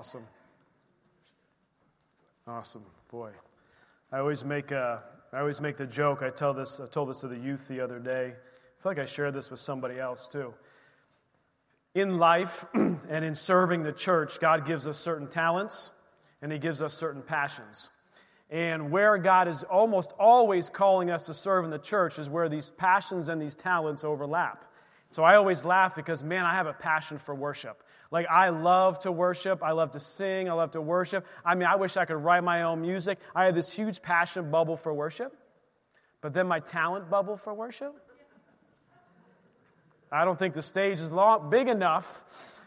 Awesome. Awesome. Boy. I always make a, I always make the joke. I tell this I told this to the youth the other day. I feel like I shared this with somebody else too. In life and in serving the church, God gives us certain talents and he gives us certain passions. And where God is almost always calling us to serve in the church is where these passions and these talents overlap. So I always laugh because, man, I have a passion for worship. Like, I love to worship. I love to sing. I love to worship. I mean, I wish I could write my own music. I have this huge passion bubble for worship. But then my talent bubble for worship? I don't think the stage is long, big enough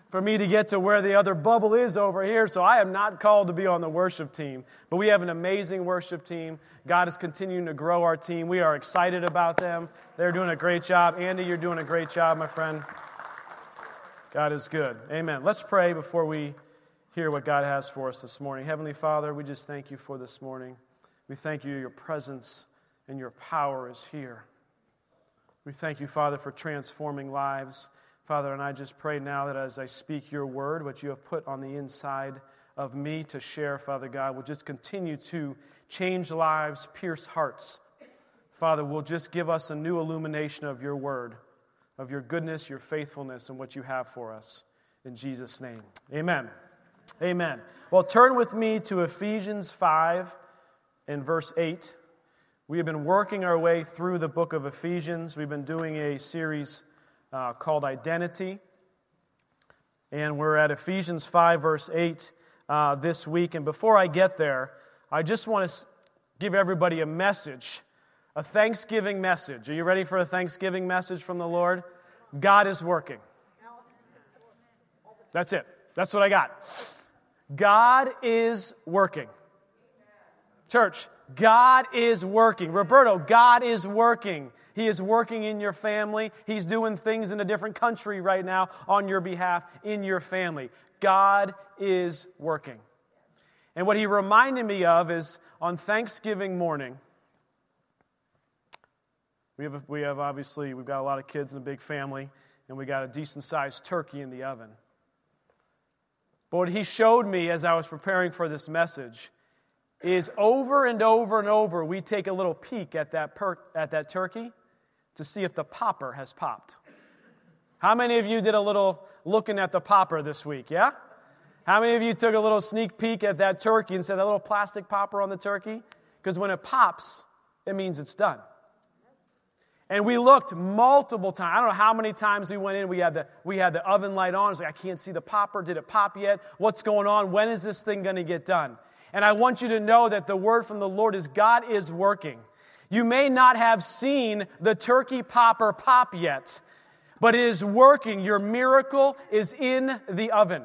for me to get to where the other bubble is over here. So I am not called to be on the worship team. But we have an amazing worship team. God is continuing to grow our team. We are excited about them. They're doing a great job. Andy, you're doing a great job, my friend. God is good. Amen. Let's pray before we hear what God has for us this morning. Heavenly Father, we just thank you for this morning. We thank you, your presence and your power is here. We thank you, Father, for transforming lives. Father, and I just pray now that as I speak your word, what you have put on the inside of me to share, Father God, will just continue to change lives, pierce hearts. Father, will just give us a new illumination of your word, of your goodness, your faithfulness, and what you have for us. In Jesus' name. Amen. Amen. Well, turn with me to Ephesians 5 and verse 8. We have been working our way through the book of Ephesians. We've been doing a series uh, called Identity. And we're at Ephesians 5, verse 8 uh, this week. And before I get there, I just want to give everybody a message, a Thanksgiving message. Are you ready for a Thanksgiving message from the Lord? God is working. That's it. That's what I got. God is working. Church, God is working. Roberto, God is working. He is working in your family. He's doing things in a different country right now on your behalf in your family. God is working. And what he reminded me of is on Thanksgiving morning, we have, we have obviously, we've got a lot of kids in a big family, and we got a decent sized turkey in the oven. But what he showed me as I was preparing for this message is over and over and over, we take a little peek at that, per- at that turkey to see if the popper has popped. How many of you did a little looking at the popper this week? Yeah? How many of you took a little sneak peek at that turkey and said that little plastic popper on the turkey? Because when it pops, it means it's done. And we looked multiple times. I don't know how many times we went in. We had the, we had the oven light on. Like, I can't see the popper. Did it pop yet? What's going on? When is this thing going to get done? And I want you to know that the word from the Lord is God is working. You may not have seen the turkey popper pop yet, but it is working. Your miracle is in the oven.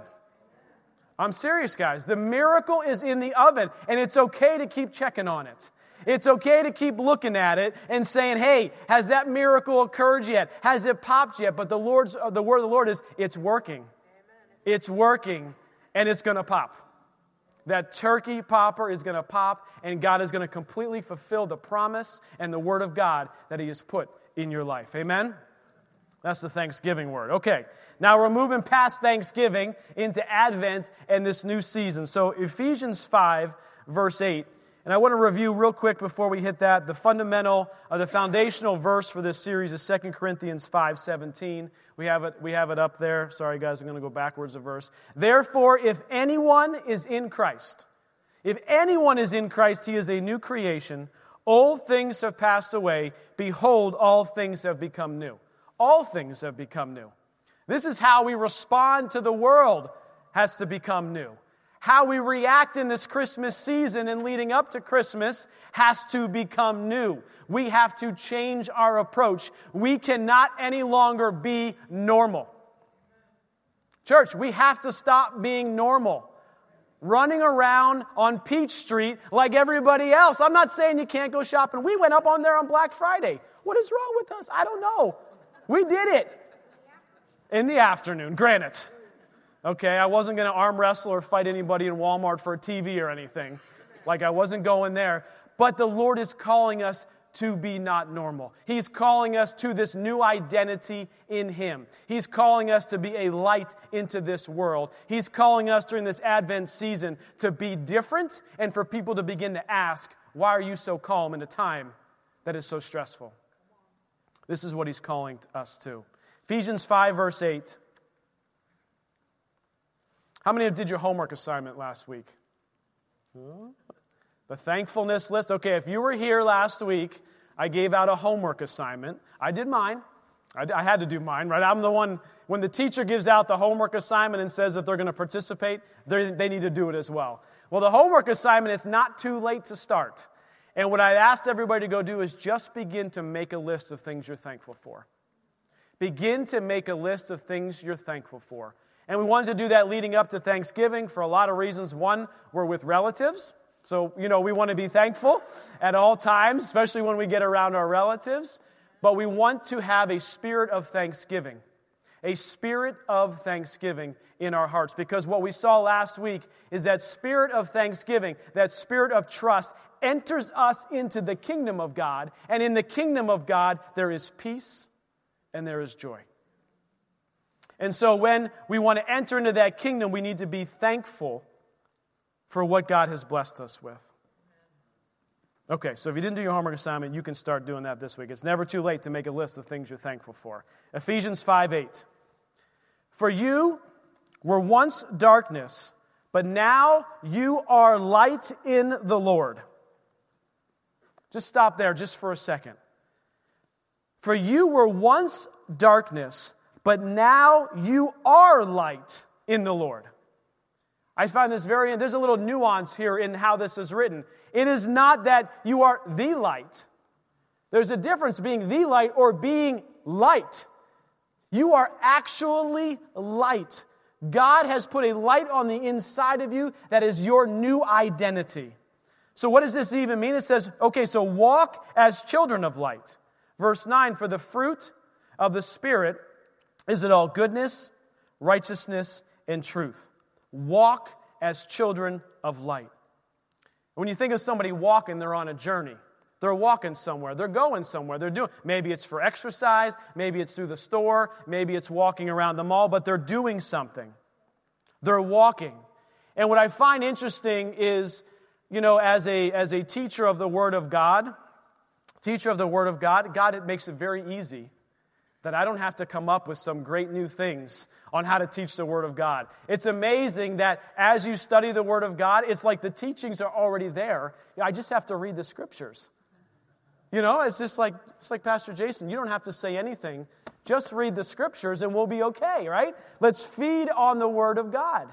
I'm serious, guys. The miracle is in the oven, and it's okay to keep checking on it. It's okay to keep looking at it and saying, hey, has that miracle occurred yet? Has it popped yet? But the, Lord's, uh, the word of the Lord is, it's working. It's working, and it's going to pop that turkey popper is going to pop, and God is going to completely fulfill the promise and the word of God that He has put in your life. Amen? That's the Thanksgiving word. Okay, now we're moving past Thanksgiving into Advent and this new season. So, Ephesians 5, verse 8. And I want to review real quick before we hit that. The fundamental, uh, the foundational verse for this series is 2 Corinthians 5 17. We have it, we have it up there. Sorry, guys, I'm going to go backwards a verse. Therefore, if anyone is in Christ, if anyone is in Christ, he is a new creation. Old things have passed away. Behold, all things have become new. All things have become new. This is how we respond to the world has to become new. How we react in this Christmas season and leading up to Christmas has to become new. We have to change our approach. We cannot any longer be normal. Church, we have to stop being normal. running around on Peach Street like everybody else. I'm not saying you can't go shopping. We went up on there on Black Friday. What is wrong with us? I don't know. We did it in the afternoon, granted. Okay, I wasn't going to arm wrestle or fight anybody in Walmart for a TV or anything. Like I wasn't going there. But the Lord is calling us to be not normal. He's calling us to this new identity in Him. He's calling us to be a light into this world. He's calling us during this Advent season to be different and for people to begin to ask, Why are you so calm in a time that is so stressful? This is what He's calling us to. Ephesians 5, verse 8. How many did your homework assignment last week? The thankfulness list. Okay, if you were here last week, I gave out a homework assignment. I did mine. I, I had to do mine, right? I'm the one, when the teacher gives out the homework assignment and says that they're going to participate, they need to do it as well. Well, the homework assignment, it's not too late to start. And what I asked everybody to go do is just begin to make a list of things you're thankful for. Begin to make a list of things you're thankful for. And we wanted to do that leading up to Thanksgiving for a lot of reasons. One, we're with relatives. So, you know, we want to be thankful at all times, especially when we get around our relatives. But we want to have a spirit of thanksgiving, a spirit of thanksgiving in our hearts. Because what we saw last week is that spirit of thanksgiving, that spirit of trust, enters us into the kingdom of God. And in the kingdom of God, there is peace and there is joy. And so when we want to enter into that kingdom, we need to be thankful for what God has blessed us with. Okay, so if you didn't do your homework assignment, you can start doing that this week. It's never too late to make a list of things you're thankful for. Ephesians 5 8. For you were once darkness, but now you are light in the Lord. Just stop there just for a second. For you were once darkness, but now you are light in the Lord. I find this very, there's a little nuance here in how this is written. It is not that you are the light. There's a difference being the light or being light. You are actually light. God has put a light on the inside of you that is your new identity. So, what does this even mean? It says, okay, so walk as children of light. Verse 9, for the fruit of the Spirit is it all goodness, righteousness, and truth. Walk as children of light. When you think of somebody walking, they're on a journey. They're walking somewhere. They're going somewhere. They're doing maybe it's for exercise, maybe it's through the store, maybe it's walking around the mall, but they're doing something. They're walking. And what I find interesting is, you know, as a as a teacher of the word of God, teacher of the word of God, God makes it very easy that I don't have to come up with some great new things on how to teach the Word of God. It's amazing that as you study the Word of God, it's like the teachings are already there. I just have to read the Scriptures. You know, it's just like, it's like Pastor Jason, you don't have to say anything. Just read the Scriptures and we'll be okay, right? Let's feed on the Word of God.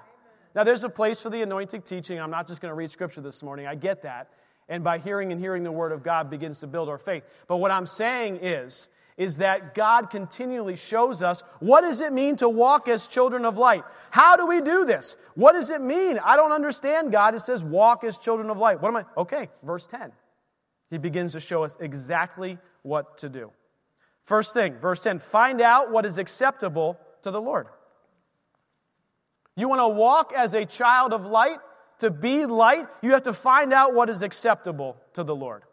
Now, there's a place for the anointed teaching. I'm not just going to read Scripture this morning. I get that. And by hearing and hearing the Word of God begins to build our faith. But what I'm saying is, is that God continually shows us what does it mean to walk as children of light? How do we do this? What does it mean? I don't understand, God. It says walk as children of light. What am I? Okay, verse 10. He begins to show us exactly what to do. First thing, verse 10 find out what is acceptable to the Lord. You want to walk as a child of light? To be light, you have to find out what is acceptable to the Lord.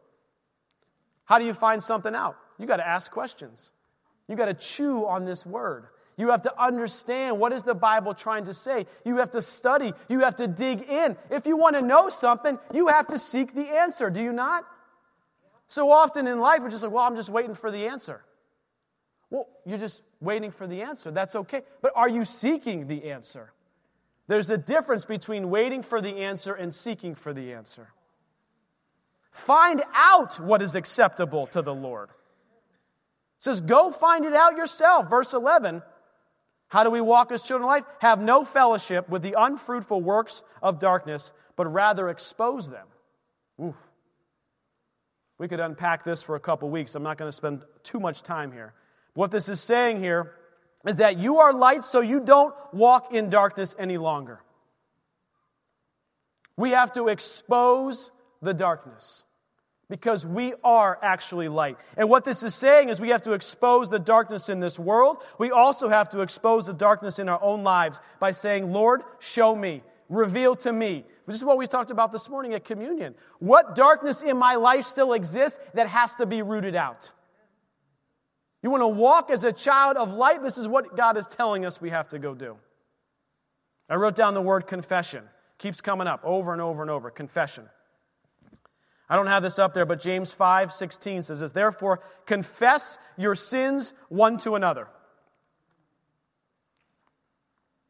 How do you find something out? You got to ask questions. You got to chew on this word. You have to understand what is the Bible trying to say. You have to study. You have to dig in. If you want to know something, you have to seek the answer. Do you not? So often in life, we're just like, well, I'm just waiting for the answer. Well, you're just waiting for the answer. That's okay. But are you seeking the answer? There's a difference between waiting for the answer and seeking for the answer. Find out what is acceptable to the Lord says, Go find it out yourself. Verse 11. How do we walk as children of light? Have no fellowship with the unfruitful works of darkness, but rather expose them. Oof. We could unpack this for a couple weeks. I'm not going to spend too much time here. What this is saying here is that you are light so you don't walk in darkness any longer. We have to expose the darkness because we are actually light. And what this is saying is we have to expose the darkness in this world. We also have to expose the darkness in our own lives by saying, Lord, show me, reveal to me. This is what we talked about this morning at communion. What darkness in my life still exists that has to be rooted out? You want to walk as a child of light? This is what God is telling us we have to go do. I wrote down the word confession. Keeps coming up over and over and over. Confession. I don't have this up there, but James 5 16 says this Therefore, confess your sins one to another.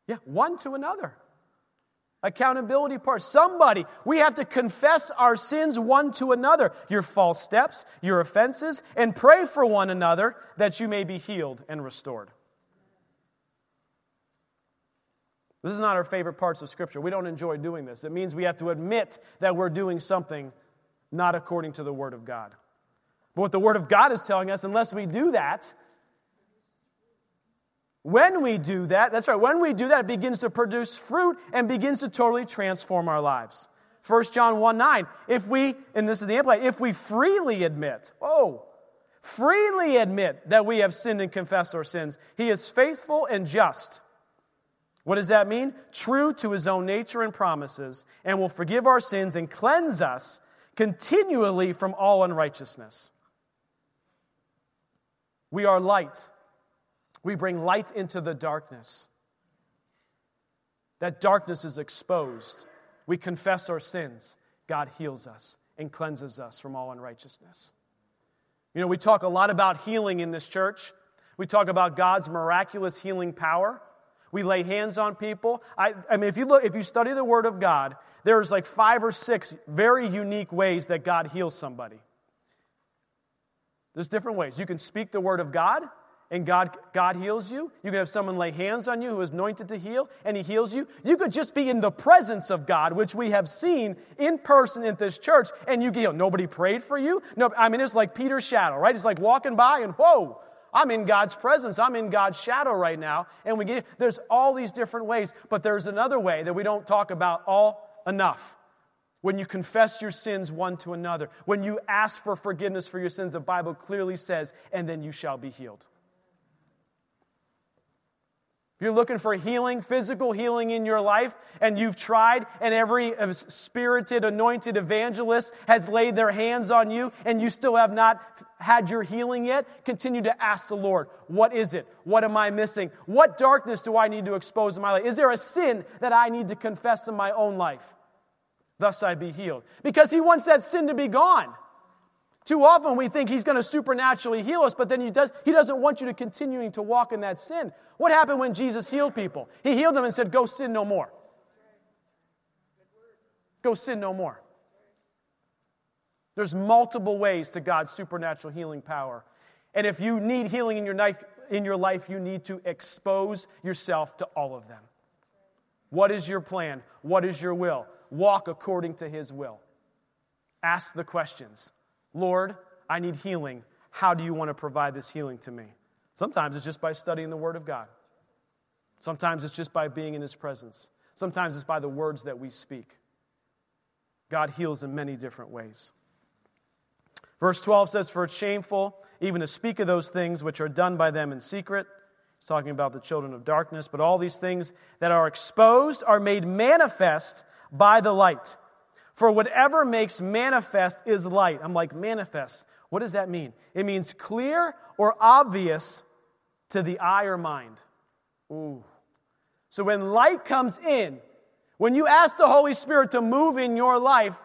Yeah, one to another. Accountability part. Somebody, we have to confess our sins one to another, your false steps, your offenses, and pray for one another that you may be healed and restored. This is not our favorite parts of Scripture. We don't enjoy doing this. It means we have to admit that we're doing something not according to the Word of God. But what the Word of God is telling us, unless we do that, when we do that, that's right, when we do that, it begins to produce fruit and begins to totally transform our lives. 1 John 1 9, if we, and this is the Amplified, if we freely admit, oh, freely admit that we have sinned and confessed our sins, he is faithful and just. What does that mean? True to his own nature and promises, and will forgive our sins and cleanse us continually from all unrighteousness. We are light. We bring light into the darkness. That darkness is exposed. We confess our sins. God heals us and cleanses us from all unrighteousness. You know, we talk a lot about healing in this church. We talk about God's miraculous healing power. We lay hands on people. I, I mean, if you look, if you study the Word of God, there's like five or six very unique ways that God heals somebody. There's different ways. You can speak the word of God, and God, God heals you. You can have someone lay hands on you who is anointed to heal, and he heals you. You could just be in the presence of God, which we have seen in person in this church, and you get healed. Nobody prayed for you. No, I mean, it's like Peter's shadow, right? It's like walking by, and whoa, I'm in God's presence. I'm in God's shadow right now. And we get there's all these different ways, but there's another way that we don't talk about all enough. When you confess your sins one to another, when you ask for forgiveness for your sins, the Bible clearly says, and then you shall be healed. You're looking for healing, physical healing in your life, and you've tried, and every uh, spirited, anointed evangelist has laid their hands on you, and you still have not had your healing yet, continue to ask the Lord, What is it? What am I missing? What darkness do I need to expose in my life? Is there a sin that I need to confess in my own life? Thus I be healed. Because He wants that sin to be gone. Too often we think he's going to supernaturally heal us, but then he, does, he doesn't want you to continuing to walk in that sin. What happened when Jesus healed people? He healed them and said, Go sin no more. Go sin no more. There's multiple ways to God's supernatural healing power. And if you need healing in your life, in your life, you need to expose yourself to all of them. What is your plan? What is your will? Walk according to his will. Ask the questions. Lord, I need healing. How do you want to provide this healing to me? Sometimes it's just by studying the Word of God. Sometimes it's just by being in His presence. Sometimes it's by the words that we speak. God heals in many different ways. Verse 12 says, For it's shameful even to speak of those things which are done by them in secret. He's talking about the children of darkness, but all these things that are exposed are made manifest by the light. For whatever makes manifest is light. I'm like, manifest. What does that mean? It means clear or obvious to the eye or mind. Ooh. So when light comes in, when you ask the Holy Spirit to move in your life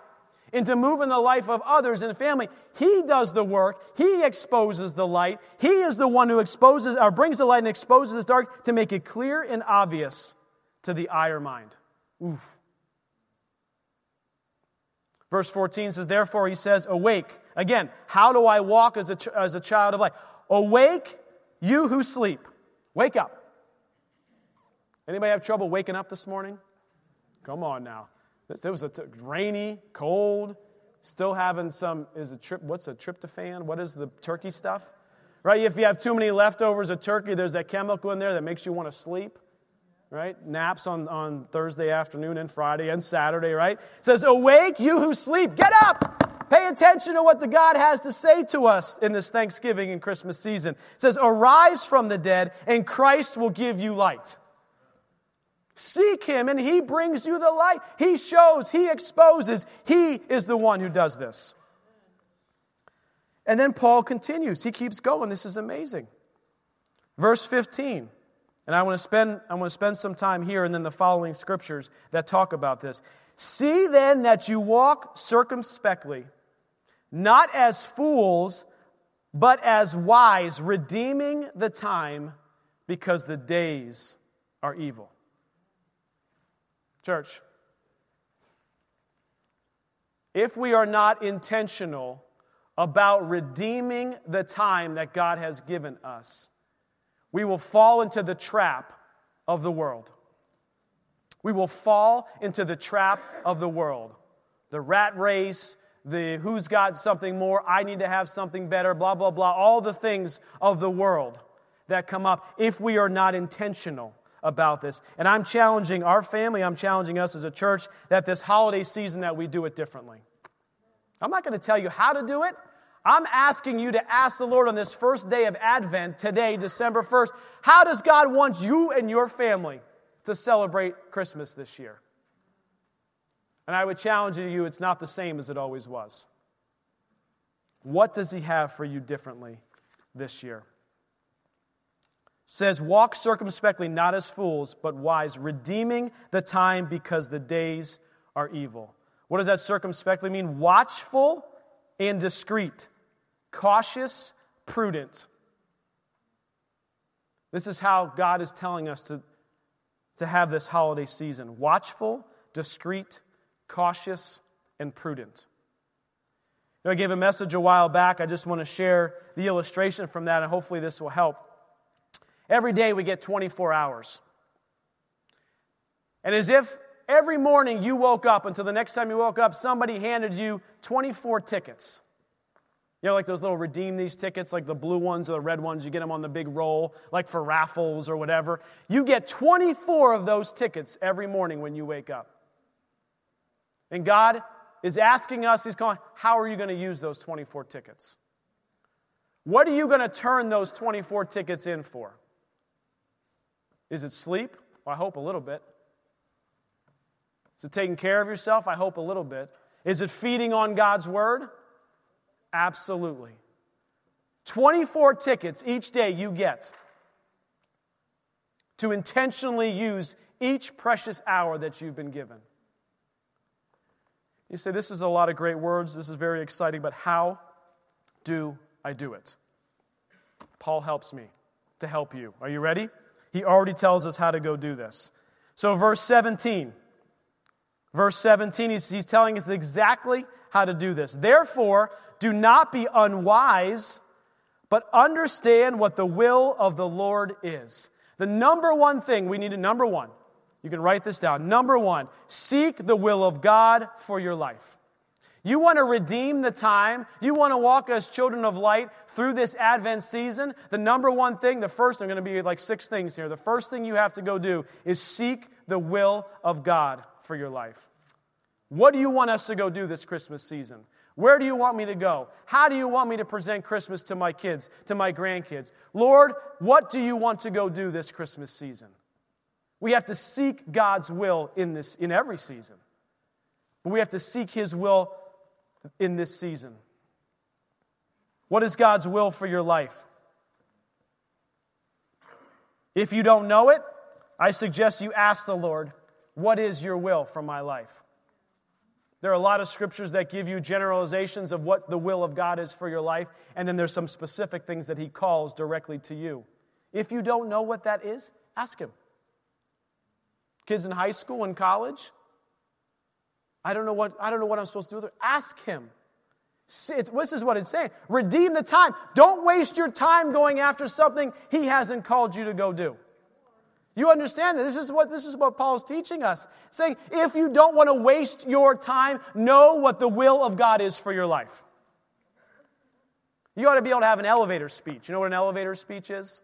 and to move in the life of others and family, He does the work. He exposes the light. He is the one who exposes or brings the light and exposes the dark to make it clear and obvious to the eye or mind. Ooh. Verse 14 says, Therefore, he says, Awake. Again, how do I walk as a, as a child of light? Awake, you who sleep. Wake up. Anybody have trouble waking up this morning? Come on now. It was a t- rainy, cold, still having some, is a trip, what's a tryptophan? What is the turkey stuff? Right? If you have too many leftovers of turkey, there's that chemical in there that makes you want to sleep. Right? Naps on, on Thursday afternoon and Friday and Saturday, right? It says, Awake, you who sleep, get up! Pay attention to what the God has to say to us in this Thanksgiving and Christmas season. It says, Arise from the dead, and Christ will give you light. Seek him, and he brings you the light. He shows, he exposes. He is the one who does this. And then Paul continues. He keeps going. This is amazing. Verse 15. And I want to spend I want to spend some time here and then the following scriptures that talk about this. See then that you walk circumspectly, not as fools, but as wise, redeeming the time because the days are evil. Church, if we are not intentional about redeeming the time that God has given us, we will fall into the trap of the world. We will fall into the trap of the world. The rat race, the who's got something more, I need to have something better, blah, blah, blah, all the things of the world that come up if we are not intentional about this. And I'm challenging our family, I'm challenging us as a church that this holiday season that we do it differently. I'm not going to tell you how to do it. I'm asking you to ask the Lord on this first day of Advent, today, December 1st, how does God want you and your family to celebrate Christmas this year? And I would challenge you, it's not the same as it always was. What does He have for you differently this year? says, Walk circumspectly, not as fools, but wise, redeeming the time because the days are evil. What does that circumspectly mean? Watchful and discreet cautious, prudent. This is how God is telling us to, to have this holiday season watchful, discreet, cautious, and prudent. You know, I gave a message a while back. I just want to share the illustration from that, and hopefully, this will help. Every day we get 24 hours. And as if every morning you woke up until the next time you woke up, somebody handed you 24 tickets. You know, like those little redeem these tickets, like the blue ones or the red ones, you get them on the big roll, like for raffles or whatever. You get 24 of those tickets every morning when you wake up. And God is asking us, He's calling, how are you going to use those 24 tickets? What are you going to turn those 24 tickets in for? Is it sleep? Well, I hope a little bit. Is it taking care of yourself? I hope a little bit. Is it feeding on God's word? Absolutely. 24 tickets each day you get to intentionally use each precious hour that you've been given. You say, This is a lot of great words. This is very exciting, but how do I do it? Paul helps me to help you. Are you ready? He already tells us how to go do this. So, verse 17. Verse 17, he's, he's telling us exactly how to do this. Therefore, do not be unwise, but understand what the will of the Lord is. The number one thing we need to, number one, you can write this down. Number one, seek the will of God for your life. You want to redeem the time, you want to walk as children of light through this Advent season. The number one thing, the first, I'm going to be like six things here. The first thing you have to go do is seek the will of God for your life. What do you want us to go do this Christmas season? Where do you want me to go? How do you want me to present Christmas to my kids, to my grandkids? Lord, what do you want to go do this Christmas season? We have to seek God's will in this in every season. But we have to seek his will in this season. What is God's will for your life? If you don't know it, I suggest you ask the Lord, What is your will for my life? There are a lot of scriptures that give you generalizations of what the will of God is for your life, and then there's some specific things that He calls directly to you. If you don't know what that is, ask Him. Kids in high school and college, I don't know what, I don't know what I'm supposed to do with it. Ask Him. It's, this is what it's saying. Redeem the time. Don't waste your time going after something He hasn't called you to go do. You understand that this is what this is what Paul's teaching us. Saying if you don't want to waste your time, know what the will of God is for your life. You ought to be able to have an elevator speech. You know what an elevator speech is?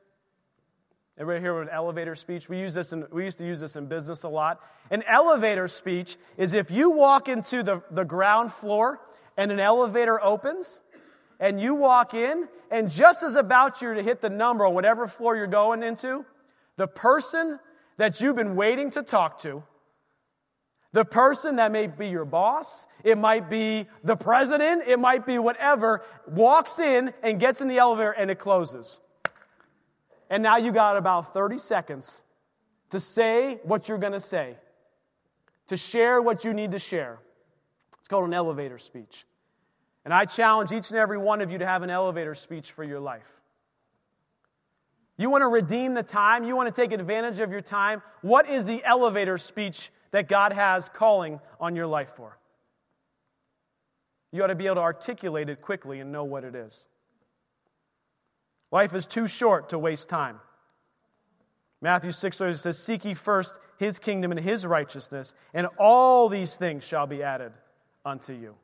Everybody hear an elevator speech? We use this in, we used to use this in business a lot. An elevator speech is if you walk into the, the ground floor and an elevator opens, and you walk in, and just as about you to hit the number on whatever floor you're going into, the person that you've been waiting to talk to, the person that may be your boss, it might be the president, it might be whatever, walks in and gets in the elevator and it closes. And now you got about 30 seconds to say what you're going to say, to share what you need to share. It's called an elevator speech. And I challenge each and every one of you to have an elevator speech for your life. You want to redeem the time, you want to take advantage of your time. What is the elevator speech that God has calling on your life for? You ought to be able to articulate it quickly and know what it is. Life is too short to waste time. Matthew 6 says, Seek ye first his kingdom and his righteousness, and all these things shall be added unto you.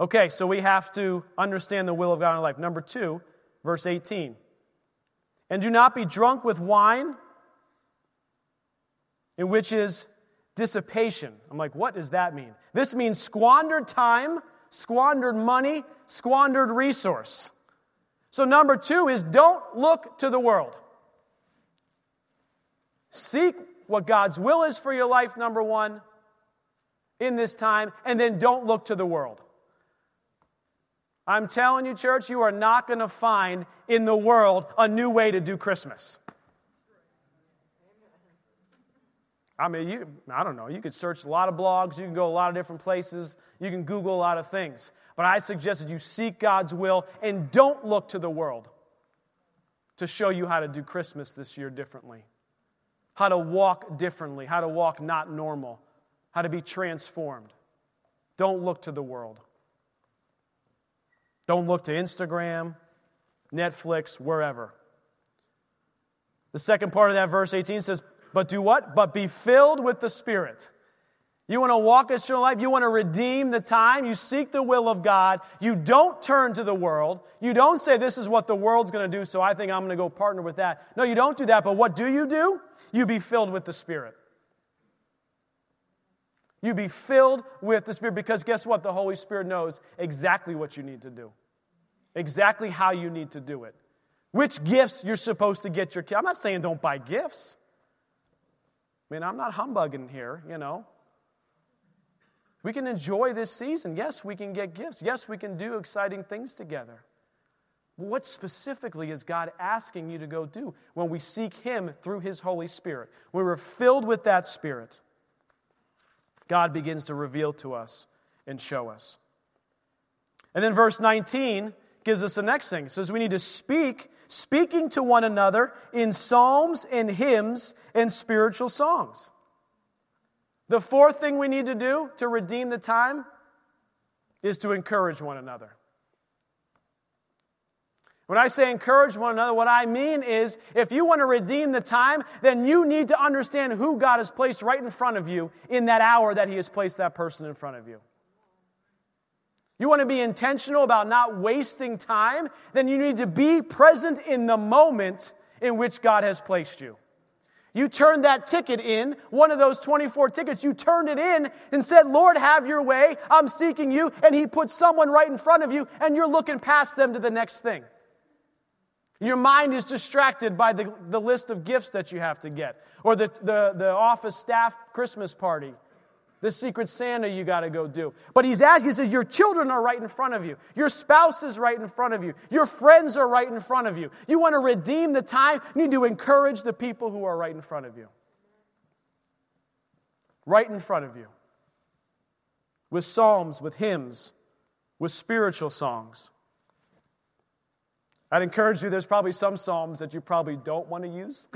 Okay, so we have to understand the will of God in our life. Number two, verse 18. And do not be drunk with wine, in which is dissipation. I'm like, what does that mean? This means squandered time, squandered money, squandered resource. So, number two is don't look to the world. Seek what God's will is for your life, number one, in this time, and then don't look to the world. I'm telling you, church, you are not going to find in the world a new way to do Christmas. I mean, you, I don't know. You could search a lot of blogs, you can go a lot of different places, you can Google a lot of things. But I suggest that you seek God's will and don't look to the world to show you how to do Christmas this year differently, how to walk differently, how to walk not normal, how to be transformed. Don't look to the world. Don't look to Instagram, Netflix, wherever. The second part of that verse 18 says, But do what? But be filled with the Spirit. You want to walk a strong life. You want to redeem the time. You seek the will of God. You don't turn to the world. You don't say, This is what the world's going to do, so I think I'm going to go partner with that. No, you don't do that. But what do you do? You be filled with the Spirit. You be filled with the Spirit because guess what? The Holy Spirit knows exactly what you need to do, exactly how you need to do it, which gifts you're supposed to get your kids. I'm not saying don't buy gifts. I mean, I'm not humbugging here, you know. We can enjoy this season. Yes, we can get gifts. Yes, we can do exciting things together. What specifically is God asking you to go do when we seek Him through His Holy Spirit? When we're filled with that Spirit, God begins to reveal to us and show us. And then verse 19 gives us the next thing. It says we need to speak, speaking to one another in psalms and hymns and spiritual songs. The fourth thing we need to do to redeem the time is to encourage one another. When I say encourage one another, what I mean is if you want to redeem the time, then you need to understand who God has placed right in front of you in that hour that He has placed that person in front of you. You want to be intentional about not wasting time, then you need to be present in the moment in which God has placed you. You turned that ticket in, one of those 24 tickets, you turned it in and said, Lord, have your way. I'm seeking you. And He put someone right in front of you, and you're looking past them to the next thing. Your mind is distracted by the, the list of gifts that you have to get, or the, the, the office staff Christmas party, the secret Santa you got to go do. But he's asking, he says, Your children are right in front of you. Your spouse is right in front of you. Your friends are right in front of you. You want to redeem the time, you need to encourage the people who are right in front of you. Right in front of you. With psalms, with hymns, with spiritual songs. I'd encourage you, there's probably some psalms that you probably don't want to use.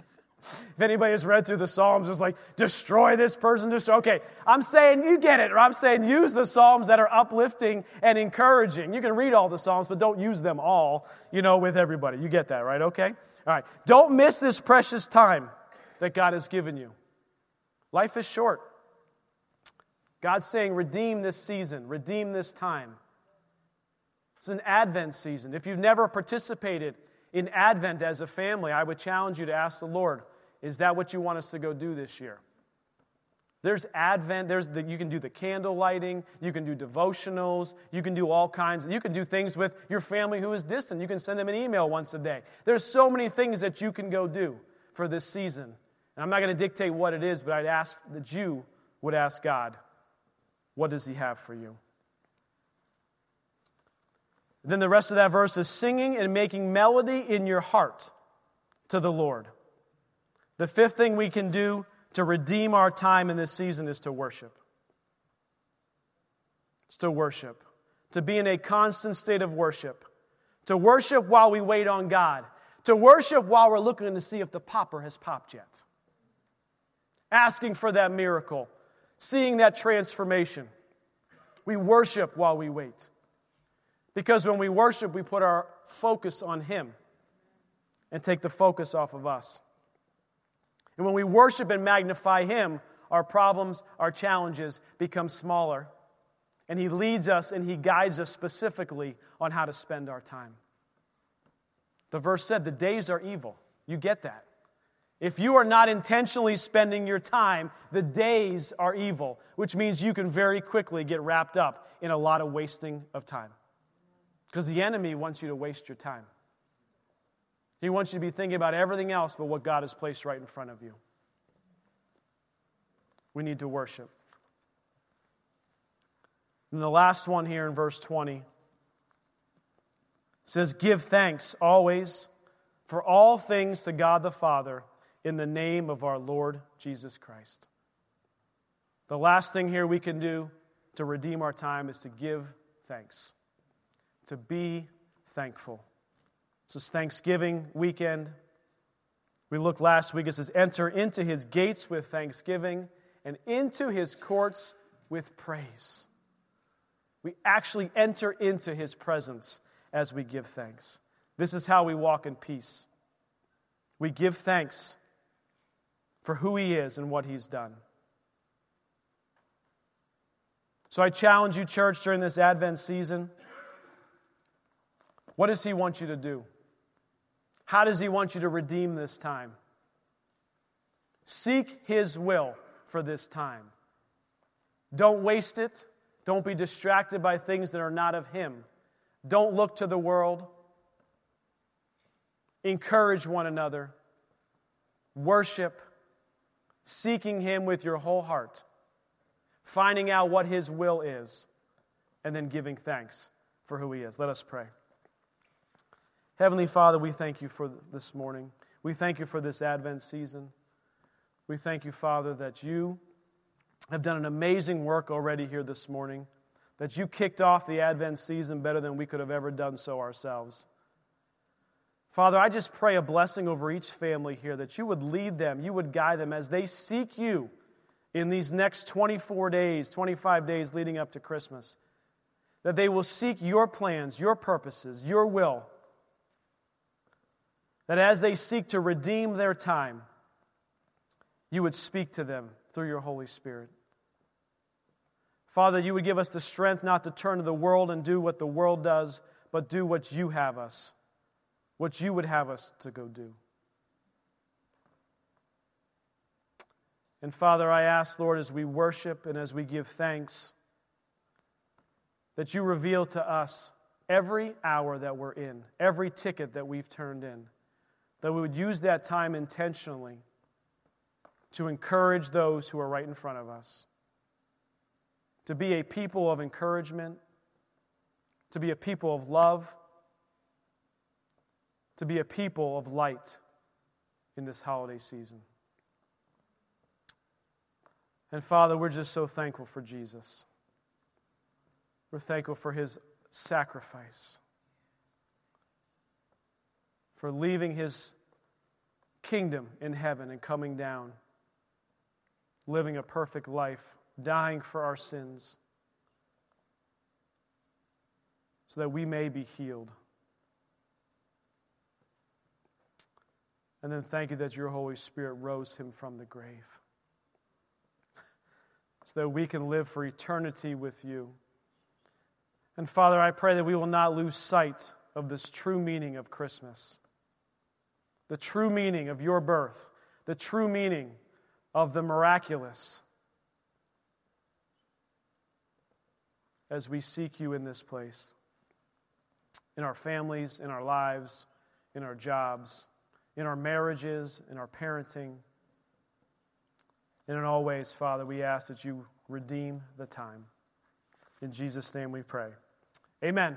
If anybody has read through the Psalms, it's like, destroy this person, destroy. Okay, I'm saying you get it, or I'm saying use the Psalms that are uplifting and encouraging. You can read all the Psalms, but don't use them all, you know, with everybody. You get that, right? Okay? All right. Don't miss this precious time that God has given you. Life is short. God's saying, redeem this season, redeem this time. It's an Advent season. If you've never participated in Advent as a family, I would challenge you to ask the Lord, is that what you want us to go do this year? There's Advent, there's the, you can do the candle lighting, you can do devotionals, you can do all kinds, you can do things with your family who is distant. You can send them an email once a day. There's so many things that you can go do for this season. And I'm not going to dictate what it is, but I'd ask that you would ask God, what does He have for you? Then the rest of that verse is singing and making melody in your heart to the Lord. The fifth thing we can do to redeem our time in this season is to worship. It's to worship, to be in a constant state of worship, to worship while we wait on God, to worship while we're looking to see if the popper has popped yet, asking for that miracle, seeing that transformation. We worship while we wait. Because when we worship, we put our focus on Him and take the focus off of us. And when we worship and magnify Him, our problems, our challenges become smaller. And He leads us and He guides us specifically on how to spend our time. The verse said, The days are evil. You get that. If you are not intentionally spending your time, the days are evil, which means you can very quickly get wrapped up in a lot of wasting of time. Because the enemy wants you to waste your time. He wants you to be thinking about everything else but what God has placed right in front of you. We need to worship. And the last one here in verse 20 says, Give thanks always for all things to God the Father in the name of our Lord Jesus Christ. The last thing here we can do to redeem our time is to give thanks, to be thankful. This is Thanksgiving weekend. We looked last week, it says, Enter into his gates with thanksgiving and into his courts with praise. We actually enter into his presence as we give thanks. This is how we walk in peace. We give thanks for who he is and what he's done. So I challenge you, church, during this Advent season. What does he want you to do? How does He want you to redeem this time? Seek His will for this time. Don't waste it. Don't be distracted by things that are not of Him. Don't look to the world. Encourage one another. Worship. Seeking Him with your whole heart. Finding out what His will is. And then giving thanks for who He is. Let us pray. Heavenly Father, we thank you for this morning. We thank you for this Advent season. We thank you, Father, that you have done an amazing work already here this morning, that you kicked off the Advent season better than we could have ever done so ourselves. Father, I just pray a blessing over each family here that you would lead them, you would guide them as they seek you in these next 24 days, 25 days leading up to Christmas. That they will seek your plans, your purposes, your will that as they seek to redeem their time, you would speak to them through your Holy Spirit. Father, you would give us the strength not to turn to the world and do what the world does, but do what you have us, what you would have us to go do. And Father, I ask, Lord, as we worship and as we give thanks, that you reveal to us every hour that we're in, every ticket that we've turned in that we would use that time intentionally to encourage those who are right in front of us, to be a people of encouragement, to be a people of love, to be a people of light in this holiday season. And Father, we're just so thankful for Jesus. We're thankful for his sacrifice, for leaving his kingdom in heaven and coming down, living a perfect life, dying for our sins, so that we may be healed. And then thank you that your Holy Spirit rose him from the grave, so that we can live for eternity with you. And Father, I pray that we will not lose sight of this true meaning of Christmas the true meaning of your birth, the true meaning of the miraculous. As we seek you in this place, in our families, in our lives, in our jobs, in our marriages, in our parenting. And in all ways, Father, we ask that you redeem the time. In Jesus' name we pray. Amen.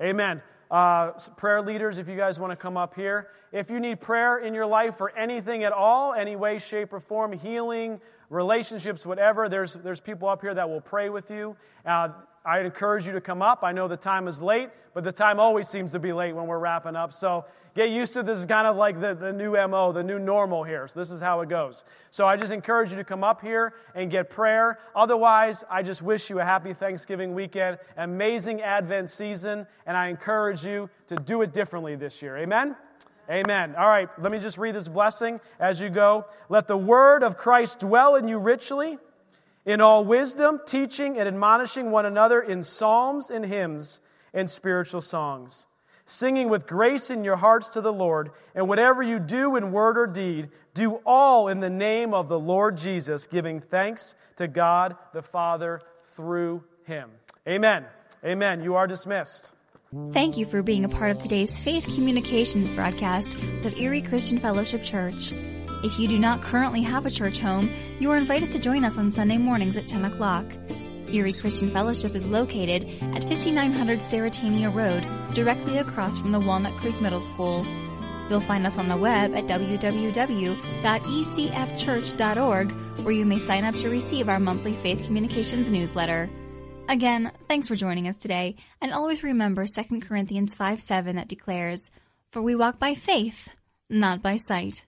Amen. Uh, prayer leaders, if you guys want to come up here. If you need prayer in your life for anything at all, any way, shape, or form, healing, relationships, whatever, there's, there's people up here that will pray with you. Uh, I encourage you to come up. I know the time is late, but the time always seems to be late when we're wrapping up. So get used to this is kind of like the, the new MO, the new normal here. So this is how it goes. So I just encourage you to come up here and get prayer. Otherwise, I just wish you a happy Thanksgiving weekend, amazing Advent season, and I encourage you to do it differently this year. Amen? Amen. All right, let me just read this blessing as you go. Let the word of Christ dwell in you richly in all wisdom, teaching and admonishing one another in psalms and hymns and spiritual songs, singing with grace in your hearts to the Lord. And whatever you do in word or deed, do all in the name of the Lord Jesus, giving thanks to God the Father through him. Amen. Amen. You are dismissed. Thank you for being a part of today's Faith Communications broadcast of Erie Christian Fellowship Church. If you do not currently have a church home, you are invited to join us on Sunday mornings at 10 o'clock. Erie Christian Fellowship is located at 5900 Sterrettania Road, directly across from the Walnut Creek Middle School. You'll find us on the web at www.ecfchurch.org, where you may sign up to receive our monthly Faith Communications newsletter. Again, thanks for joining us today, and always remember 2 Corinthians 5 7 that declares, For we walk by faith, not by sight.